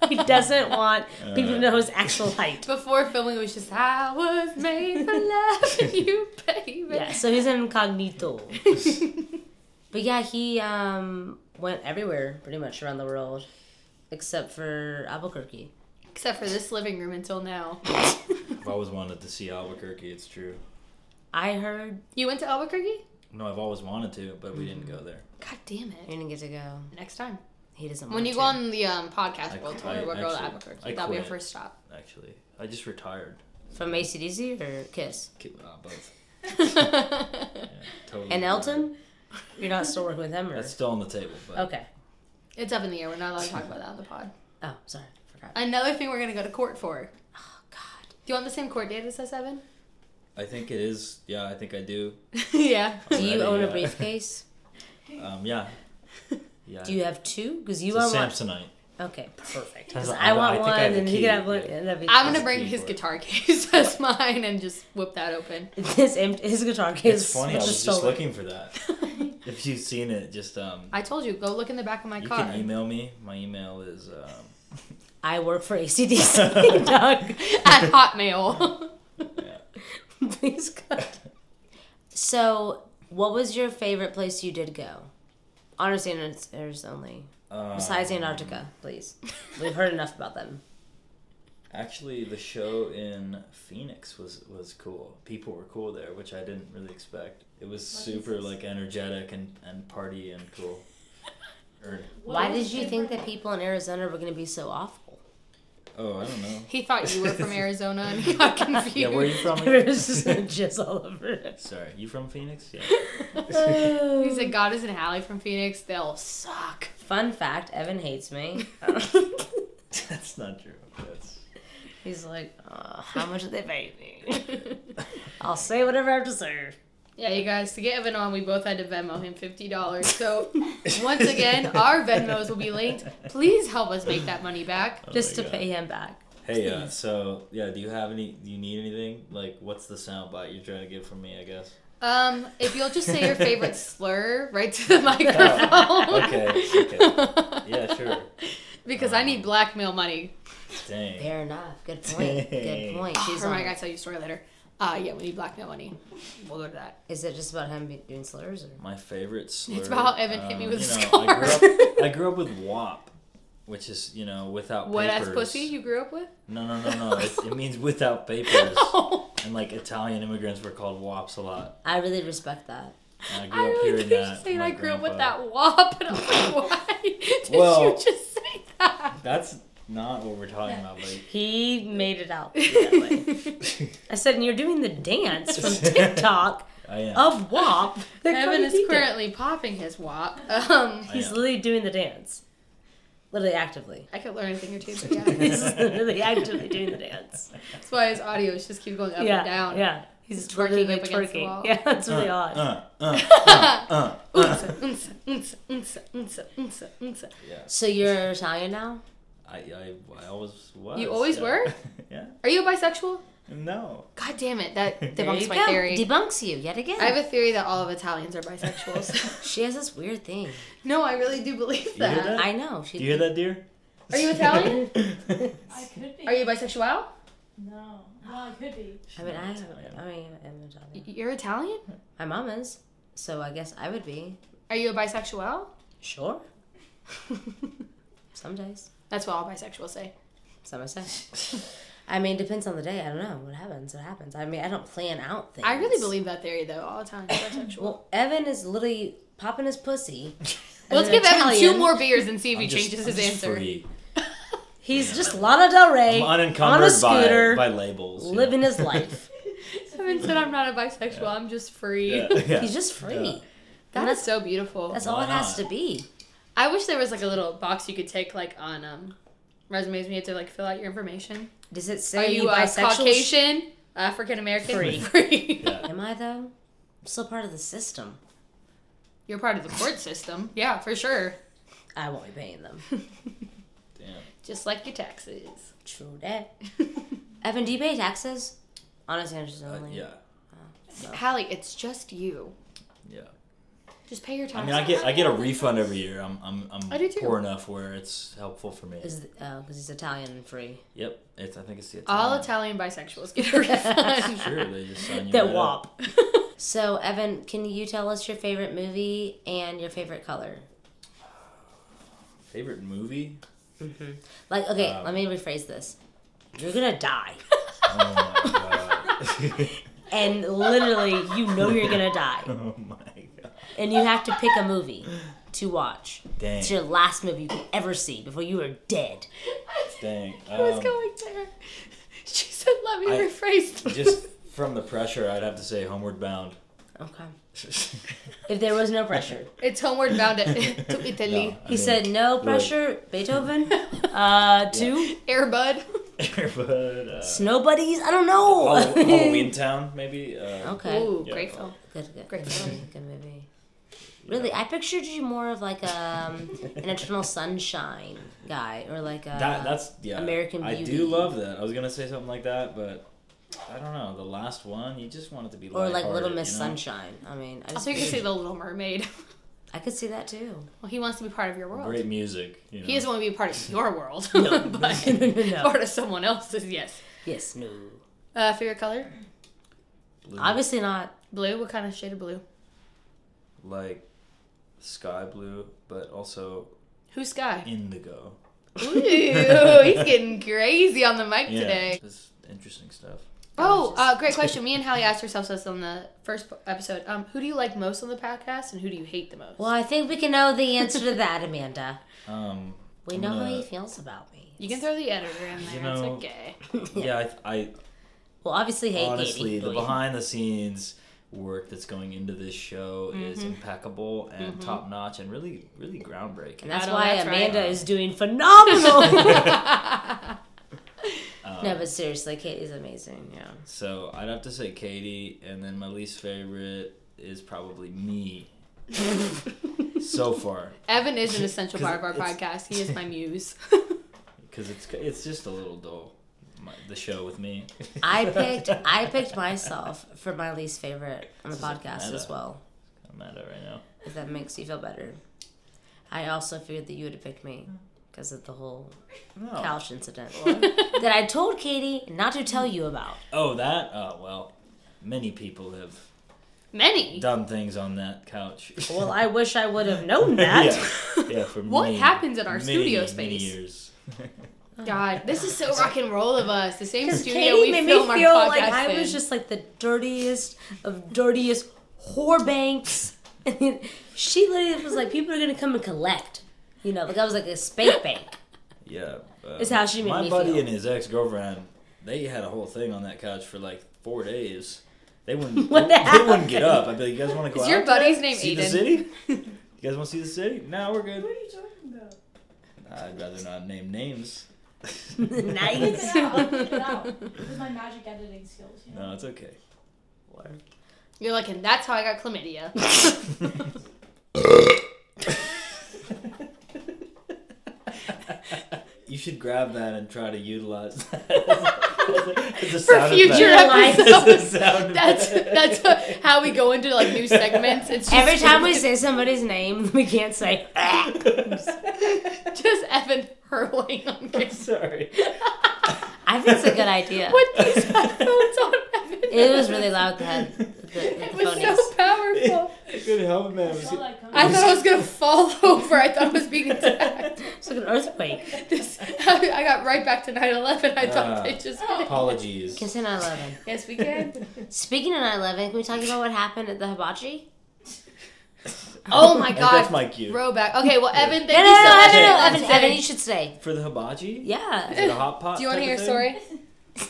He doesn't want people to know his actual height. before filming it was just I was made for loving you, baby. Yeah, so he's incognito. But yeah, he um went everywhere pretty much around the world, except for Albuquerque. Except for this living room until now. I've always wanted to see Albuquerque. It's true. I heard You went to Albuquerque? No, I've always wanted to, but we didn't go there. God damn it. you didn't get to go. Next time. He doesn't. When want you to. go on the um, podcast I- world tour, I we'll go to actually- Albuquerque. I That'll be our first stop. Actually, I just retired. from ACDC or Kiss Ki- Uh, both. Yeah, totally. and Elton, you're not still working with him, or That's still on the table. But okay? it's up in the air. We're not allowed to talk about that on the pod. Oh, sorry, forgot. Another thing we're going to go to court for. Oh God. Do you want the same court date as us, Evan? I think it is. Yeah, I think I do. yeah. Do you Already, own a briefcase? Um, yeah. Yeah. Do you have two? Because you it's a want one. Samsonite. Okay, perfect. Has 'Cause a- I I want I one, have a and you key, can have one. yeah. and be- I'm gonna bring key his guitar case as mine and just whip that open. His his guitar case. It's funny. I was was stolen. just looking for that. if you've seen it, just um, I told you, go look in the back of my you car. You can email me. My email is um, I work for ACDC, Doug. At Hotmail. yeah. Please cut. So, what was your favorite place you did go? Honestly, it's there's only Um, besides Antarctica, please. We've heard enough about them. Actually, the show in Phoenix was was cool. People were cool there, which I didn't really expect. It was super like energetic and and party and cool. Or, Why did you think that people in Arizona were going to be so awful? Oh, I don't know. he thought you were from Arizona and he got confused. Yeah, where are you from? again? There's just jizz all over it. Sorry, you from Phoenix? Yeah. He said, God is an alley from Phoenix. They'll suck. Fun fact: Evan hates me. That's not true. That's He's like, uh, "How much did they pay me?" I'll say whatever I have to say. Yeah, you guys, to get Evan on, we both had to Venmo him $50. So, once again, our Venmos will be linked. Please help us make that money back. Oh just to God. pay him back. Hey, uh, so yeah, do you have any? Do you need anything? Like, what's the sound bite you're trying to get from me? I guess. Um, if you'll just say your favorite slur right to the microphone. Oh, okay, okay. Yeah, sure. because I need blackmail money. Dang. Fair enough. Good point. Good Dang. point. She's Or on. I gonna tell you a story later? Uh, yeah, we need blackmail money. We'll go to that. Is it just about him doing slurs? Or? My favorite slur. It's about how Evan hit me um, with you a know, I grew, up, I grew up with WAP, which is you know without What ass pussy you grew up with? No, no, no, no. it, it means without papers. Oh, And like Italian immigrants were called WAPs a lot. I really respect that. And I I grew up really hearing thought you that. saying I grew up with that wop, and I was like, why did Well- you just say that? That's not what we're talking about, but He made it out that way. I said, and you're doing the dance from TikTok I am. of WAP. They're Evan is B did. currently popping his wop. Um, He's am. literally doing the dance. Literally actively. I could learn a thing or two, but yeah. He's literally actively doing the dance. That's why his audio just keeps going up yeah, and down. yeah. He's Just twerking literally up against the wall. Yeah, that's really uh, odd. Uh, uh, uh, uh, uh. So you're Italian now? I, I, I always was. You always yeah. were? yeah. Are you a bisexual? No. God damn it, that debunks you my go. theory. Debunks you yet again. I have a theory that all of Italians are bisexuals. she has this weird thing. no, I really do believe You hear that. that? I know. She Do you hear that, dear? Are you Italian? I could be. Are you bisexual? No. Well, I could be. I mean, I, Italian. I mean, I'm Italian. You're Italian? My mom is, so I guess I would be. Are you a bisexual? Sure. Some days. That's what all bisexuals say. Some I say. I mean, depends on the day. I don't know. What happens? What happens? I mean, I don't plan out things. I really believe that theory though. All the time, bisexual. Well, Evan is literally popping his pussy. Let's an give Evan two more beers and see if he I'm just- changes I'm his just answer. Free. He's just Lana Del Rey I'm on a scooter, by, by labels. living know. his life. Evan said, "I'm not a bisexual. I'm just free." Yeah, yeah. He's just free. Yeah. That is so beautiful. That's Why all it has to be. I wish there was like a little box you could take like on um resumes when you have to like fill out your information. Does it say Are say you uh, bisexual? Caucasian, African American, Free. free? Yeah. Am I though? I'm still part of the system. You're part of the court system. Yeah, for sure. I won't be paying them. Damn. Just like your taxes. True that. Evan, do you pay taxes? Honest answers Uh, only. yeah. Hallie, it's just you. Yeah. Just pay your taxes. I mean, I get I get a refund every year. I'm I'm I'm I do too. poor enough where it's helpful for me. Is oh, because he's Italian and free. Yep. It's I think it's the All Italian. Italian bisexuals get a refund. Sure, they just sign you That right up. wop. so, Evan, can you tell us your favorite movie and your favorite color? Favorite movie? Like, okay, Um, let me rephrase this. You're gonna die, Oh my god. and literally, you know you're gonna die, oh my god. And you have to pick a movie to watch. Dang. It's your last movie you can ever see before you are dead. Dang. I was Um, going there. She said, "Let me I- rephrase." this." Just from the pressure, I'd have to say Homeward Bound. Okay. If there was no pressure. It's homeward bound to, to Italy. No, He mean, said no look, pressure, Beethoven. Uh, two Airbud. but, uh, snow buddies. I don't know. Hall- Halloween Town, maybe. Uh, Okay. Ooh, Yeah. great film. Good, good, Great film. Good movie. Really, I pictured you more of like um, an Eternal Sunshine guy, or like a That that's yeah. American Beauty. I do love that. I was gonna say something like that, but I don't know. The last one, you just want it to be or like Little Miss you know? Sunshine. I mean, I I think you could say The Little Mermaid. I could see that too. Well, he wants to be part of your world. Great music. You know? He doesn't want to be a part of your world. No. but No, no, no. part of someone else's, yes. Yes, no. Uh, favorite color? Blue, Obviously not. Blue. What kind of shade of blue? like sky blue, but also Who's Sky? indigo. Ooh, he's getting crazy on the mic Yeah, today. this interesting stuff. Oh, uh, great question. Me and Hallie asked ourselves this on the first episode. Um, who do you like most on the podcast, and who do you hate the most? Well, I think we can know the answer to that, Amanda. Um, We I'm know how gonna- he feels about me. You can throw the editor in there. You know- it's okay. Yeah, I, I Well, obviously hate honestly, Katie. the behind the scenes work that's going into this show is Mm-hmm. impeccable and top notch and really, really groundbreaking. And that's why that's right. Amanda is doing phenomenal. Um, no, but seriously, Katie's amazing. Yeah. So I'd have to say Katie, and then my least favorite is probably me. so far, Evan is an essential part of our podcast. He is my muse. because it's it's just a little dull. My, the show with me. I picked I picked myself for my least favorite on the This podcast as well. I'm mad at right now. If that makes you feel better. I also figured that you would have picked me because of the whole No. couch incident that I told Katie not to tell you about. Oh, that. Oh well, many people have Many. done things on that couch. Well, I wish I would have known that. yeah, yeah. For What many, happens in our many, studio Many years. God, this is so rock and roll of us. The same Because studio Katie we made me film our feel podcast like I in. was just like the dirtiest of dirtiest whore banks. And she literally was like, people are gonna come and collect. You know, like I was like a spank bank. Yeah. Uh, It's how she made my me buddy feel. and his ex girlfriend, they had a whole thing on that couch for like four days. They wouldn't. What they, they happened? wouldn't get up. I'd be like, "You guys want to go Is out? your buddy's today? name see the city? You guys want to see the city? No, we're good. What are you talking about? I'd rather not name names. nice. It out. It out. With my magic editing skills, you know. No, it's okay. You're like, and that's how I got chlamydia. You should grab that and try to utilize that as a For future effect. episodes. As a sound That's effect. that's how we go into like new segments. It's just Every time we say somebody's name, we can't say. Ah. just Evan hurling on kids Sorry. I think it's a good idea. with these headphones on. Evan. It was really loud. The head, the, the It was phonies. so powerful. I couldn't help it, man. It was- Saw that coming. I thought I was gonna fall over. I thought I was being attacked. It's like an earthquake. This, I got right back to 9/11. I thought Ah. they just hit. Apologies. Can say 9/11. Yes, we can. Speaking of 9/11, can we talk about what happened at the hibachi? Oh my god. That's my cue. Throwback. Okay, well, Evan, thank No, no, you no, so no, much. no, no, for Evan, staying. Evan, you should stay. For the hibachi? Yeah. Is it a hot pot? Do you want to hear a story?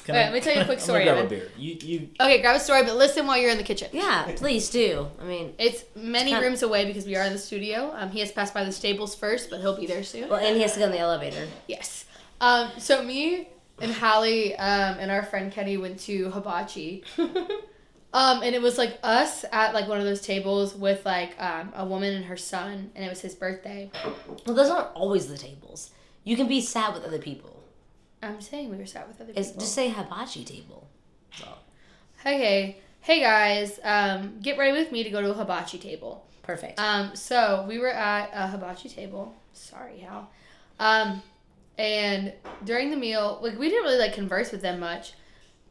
Can Wait, let me tell you a quick I'm story, grab Evan. a beer. You, you. Okay, grab a story, but listen while you're in the kitchen. Yeah, please do. I mean, It's many It's kind- rooms away because we are in the studio. Um, he has passed by the stables first, but he'll be there soon. well, and he has to go in the elevator. Yes. Um, so me and Hallie um, and our friend Kenny went to Hibachi. Um, and it was like us at like one of those tables with like um, a woman and her son, and it was his birthday. Well, those aren't always the tables. You can be sat with other people. I'm saying we were sat with other It's, people. just say hibachi table. Okay, hey guys, um, get ready with me to go to a hibachi table. Perfect. Um, so we were at a hibachi table. Sorry, Hal. Um, and during the meal, like we didn't really like converse with them much,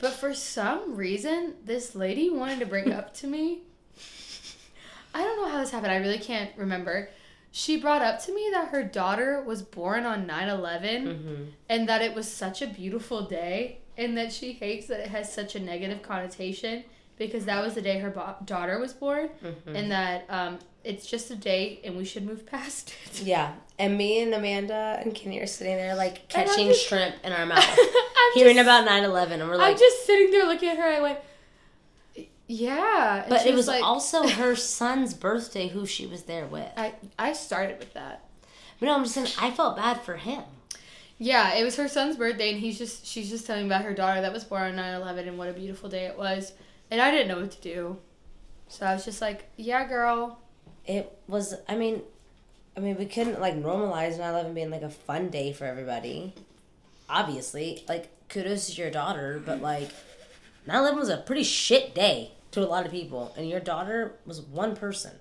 but for some reason, this lady wanted to bring up to me. I don't know how this happened. I really can't remember. She brought up to me that her daughter was born on 9 11 mm-hmm. and that it was such a beautiful day and that she hates that it has such a negative connotation because that was the day her bo- daughter was born Mm-hmm. and that um, it's just a date and we should move past it. Yeah, and me and Amanda and Kenny are sitting there like catching just- shrimp in our mouth, hearing just, about 9-11, and we're I'm like, just sitting there looking at her. I went, Yeah, and But it was like, also her son's birthday who she was there with. I I started with that. But no, I'm just saying I felt bad for him. Yeah, it was her son's birthday, and he's just she's just telling about her daughter that was born on 9-11 and what a beautiful day it was, and I didn't know what to do, so I was just like, yeah, girl. It was I mean I mean we couldn't like normalize 9/11 being like a fun day for everybody. Obviously, like kudos to your daughter, but like 9/11 was a pretty shit day to a lot of people and your daughter was one person.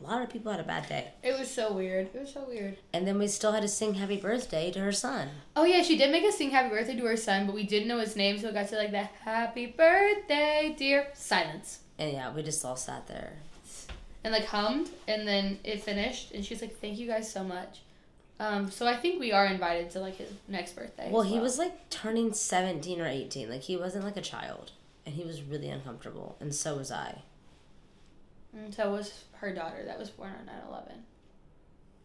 A lot of people had a bad day. It was so weird. It was so weird. And then we still had to sing happy birthday to her son. Oh yeah, she did make us sing happy birthday to her son, but we didn't know his name, so it got to like the happy birthday, dear. Silence. And yeah, we just all sat there. And like hummed, and then it finished, and she's like, "Thank you guys so much." Um, so I think we are invited to like his next birthday. Well, as he was like turning 17 or 18. Like he wasn't like a child. And he was really uncomfortable. And so was I. And so was her daughter that was born on 9-11.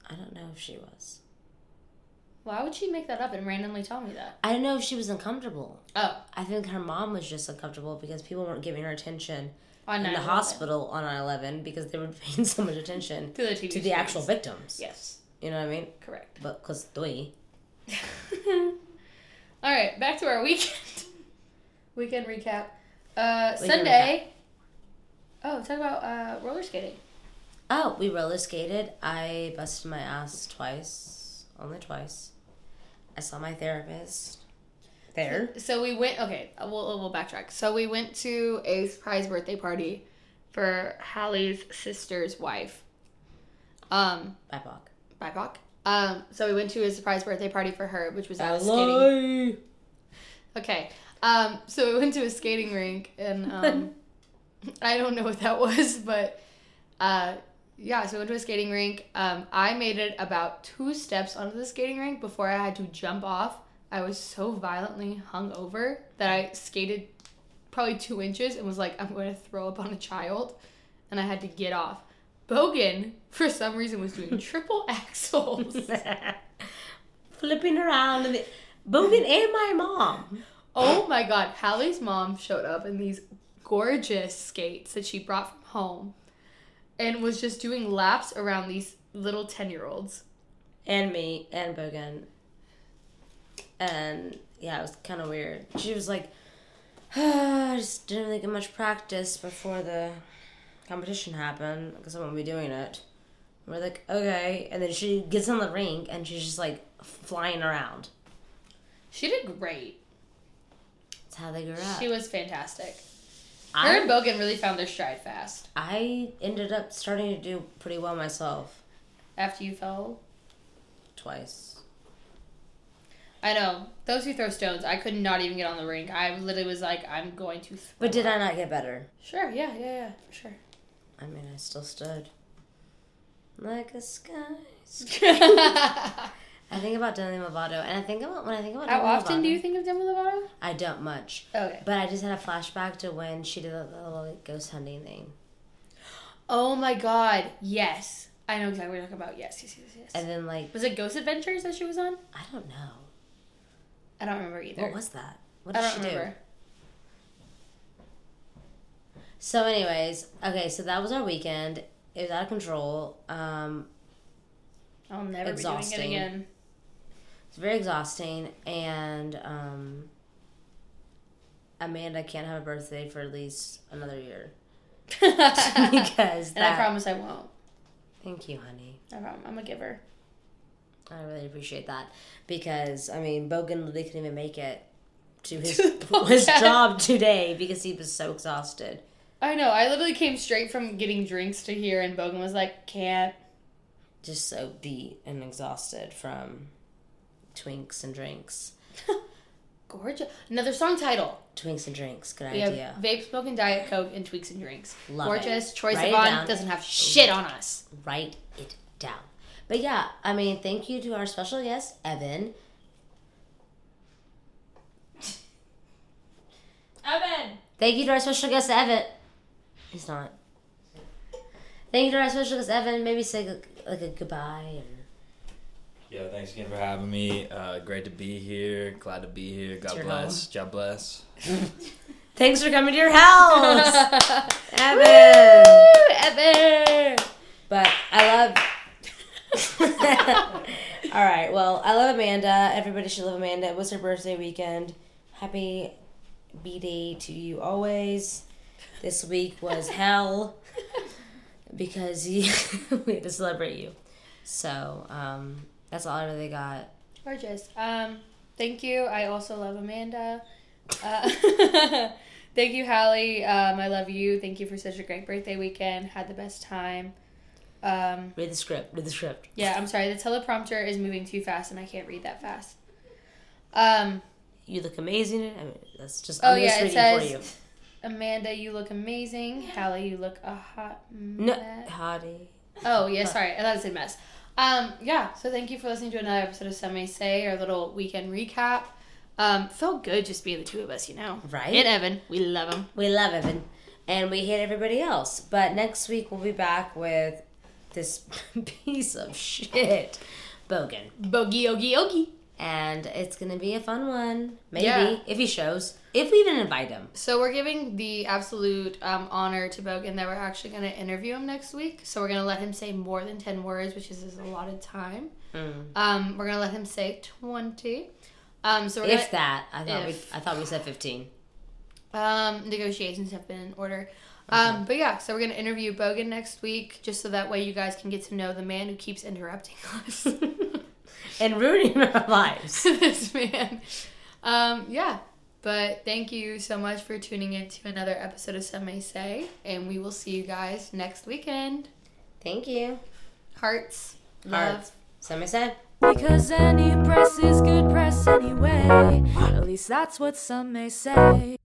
I don't know if she was. Why would she make that up and randomly tell me that? I don't know if she was uncomfortable. Oh, I think her mom was just uncomfortable because people weren't giving her attention on in the 9/11. hospital on 9 11 because they were paying so much attention to the to the actual victims. Yes, You know what I mean? correct. But because three. All right, back to our weekend. weekend recap. Uh, Weekend Sunday. Oh, talk about uh, roller skating. Oh, we roller skated. I busted my ass twice. Only twice. I saw my therapist. There. So we went. Okay, uh, we'll we'll backtrack. So we went to a surprise birthday party for Hallie's sister's wife. Um, BIPOC. BIPOC. Um, so we went to a surprise birthday party for her, which was at a skating. Okay. Um, so we went to a skating rink, and um, I don't know what that was, but uh, yeah. So we went to a skating rink. Um, I made it about two steps onto the skating rink before I had to jump off. I was so violently hungover that I skated probably two inches and was like, I'm going to throw up on a child, and I had to get off. Bogan, for some reason, was doing triple axels. Flipping around. And the, Bogan and my mom. Oh my god, Hallie's mom showed up in these gorgeous skates that she brought from home and was just doing laps around these little 10 year olds. And me. And Bogan. And yeah, it was kind of weird. She was like, I just didn't really get much practice before the competition happened because I won't be doing it. We're like, okay. And then she gets on the rink and she's just like flying around. She did great. That's how they grew up. She was fantastic. Her and I, Bogan really found their stride fast. I ended up starting to do pretty well myself After you fell, twice. I know those who throw stones. I could not even get on the rink. I literally was like, I'm going to. Throw But did. I not get better? Sure. Yeah. Yeah. Yeah. For sure. I mean, I still stood. Like a sky. How I think about Demi Lovato, and I think about when I think about Demi often do you think of Demi Lovato? I don't much, Okay. but I just had a flashback to when she did the little ghost hunting thing, Oh my god, yes. I know exactly what you're talking about. Yes, yes, yes, yes. and then like was it Ghost Adventures that she was on? I don't know I don't remember either. what was that. What I did don't she remember. do? So, anyways, okay, so that was our weekend. It was out of control. Um, I'll never be Exhausting. doing it again. It's very exhausting, and um, Amanda can't have a birthday for at least another year because and I promise I won't. Thank you, honey. I promise. I'm a giver. I really appreciate that because I mean, Bogan literally couldn't even make it to his To his job today because he was so exhausted. I know. I literally came straight from getting drinks to here, and Bogan was like, "Can't." just so beat and exhausted from twinks and drinks. Gorgeous. Another song title. Twinks and drinks, good We idea. vape, smoke, and diet coke, and Twinks and drinks. Love Gorgeous. it. Troye Write Sivan doesn't have shit on us. Write it down. But yeah, I mean, thank you to our special guest, Evan. Evan! Thank you to our special guest, Evan. He's not. Thank you to our special guest, Evan. Maybe say like, like a goodbye. And Yeah, thanks again for having me. Uh, great to be here. Glad to be here. God your bless. God bless. Thanks for coming to your house, Evan. Woo, Evan. But I love. All right. Well, I love Amanda. Everybody should love Amanda. It was her birthday weekend. Happy B Day to you always. This week was hell because you, we had to celebrate you. So um, that's all I really got. Gorgeous. Um, thank you. I also love Amanda. Uh, thank you, Hallie. Um, I love you. Thank you for such a great birthday weekend. Had the best time. Um, Read the script. Read the script. yeah, I'm sorry. The teleprompter is moving too fast, and I can't read that fast. Um, You look amazing. I mean, that's just. Oh, I'm yeah, just it says- for you. Amanda, you look amazing. Hallie, you look a hot No, mess. hottie. Oh yeah, sorry, I thought it said mess. Um, yeah. So thank you for listening to another episode of Some May Say, our little weekend recap. Um, felt good just being the two of us, you know. Right? And Evan, we love him. We love Evan, and we hate everybody else. But next week we'll be back with this piece of shit, Bogan, Boogie oogie oogie. And it's gonna be a fun one. Maybe Yeah. if he shows, if we even invite him. So we're giving the absolute um, honor to Bogan that we're actually to interview him next week. So we're to let him say more than ten words, which is a lot of time. Mm. Um, we're to let him say twenty. Um, so we're If gonna, that, I thought If. we, I thought we said fifteen. Um, negotiations have been in order. Um, but yeah, so we're gonna interview Bogan next week, just so that way you guys can get to know the man who keeps interrupting us. and ruining our lives. this man. Um, yeah. But thank you so much for tuning in to another episode of Some May Say, and we will see you guys next weekend. Thank you. Hearts, love. Hearts. May Say. Because any press is good press anyway. At least that's what some may say.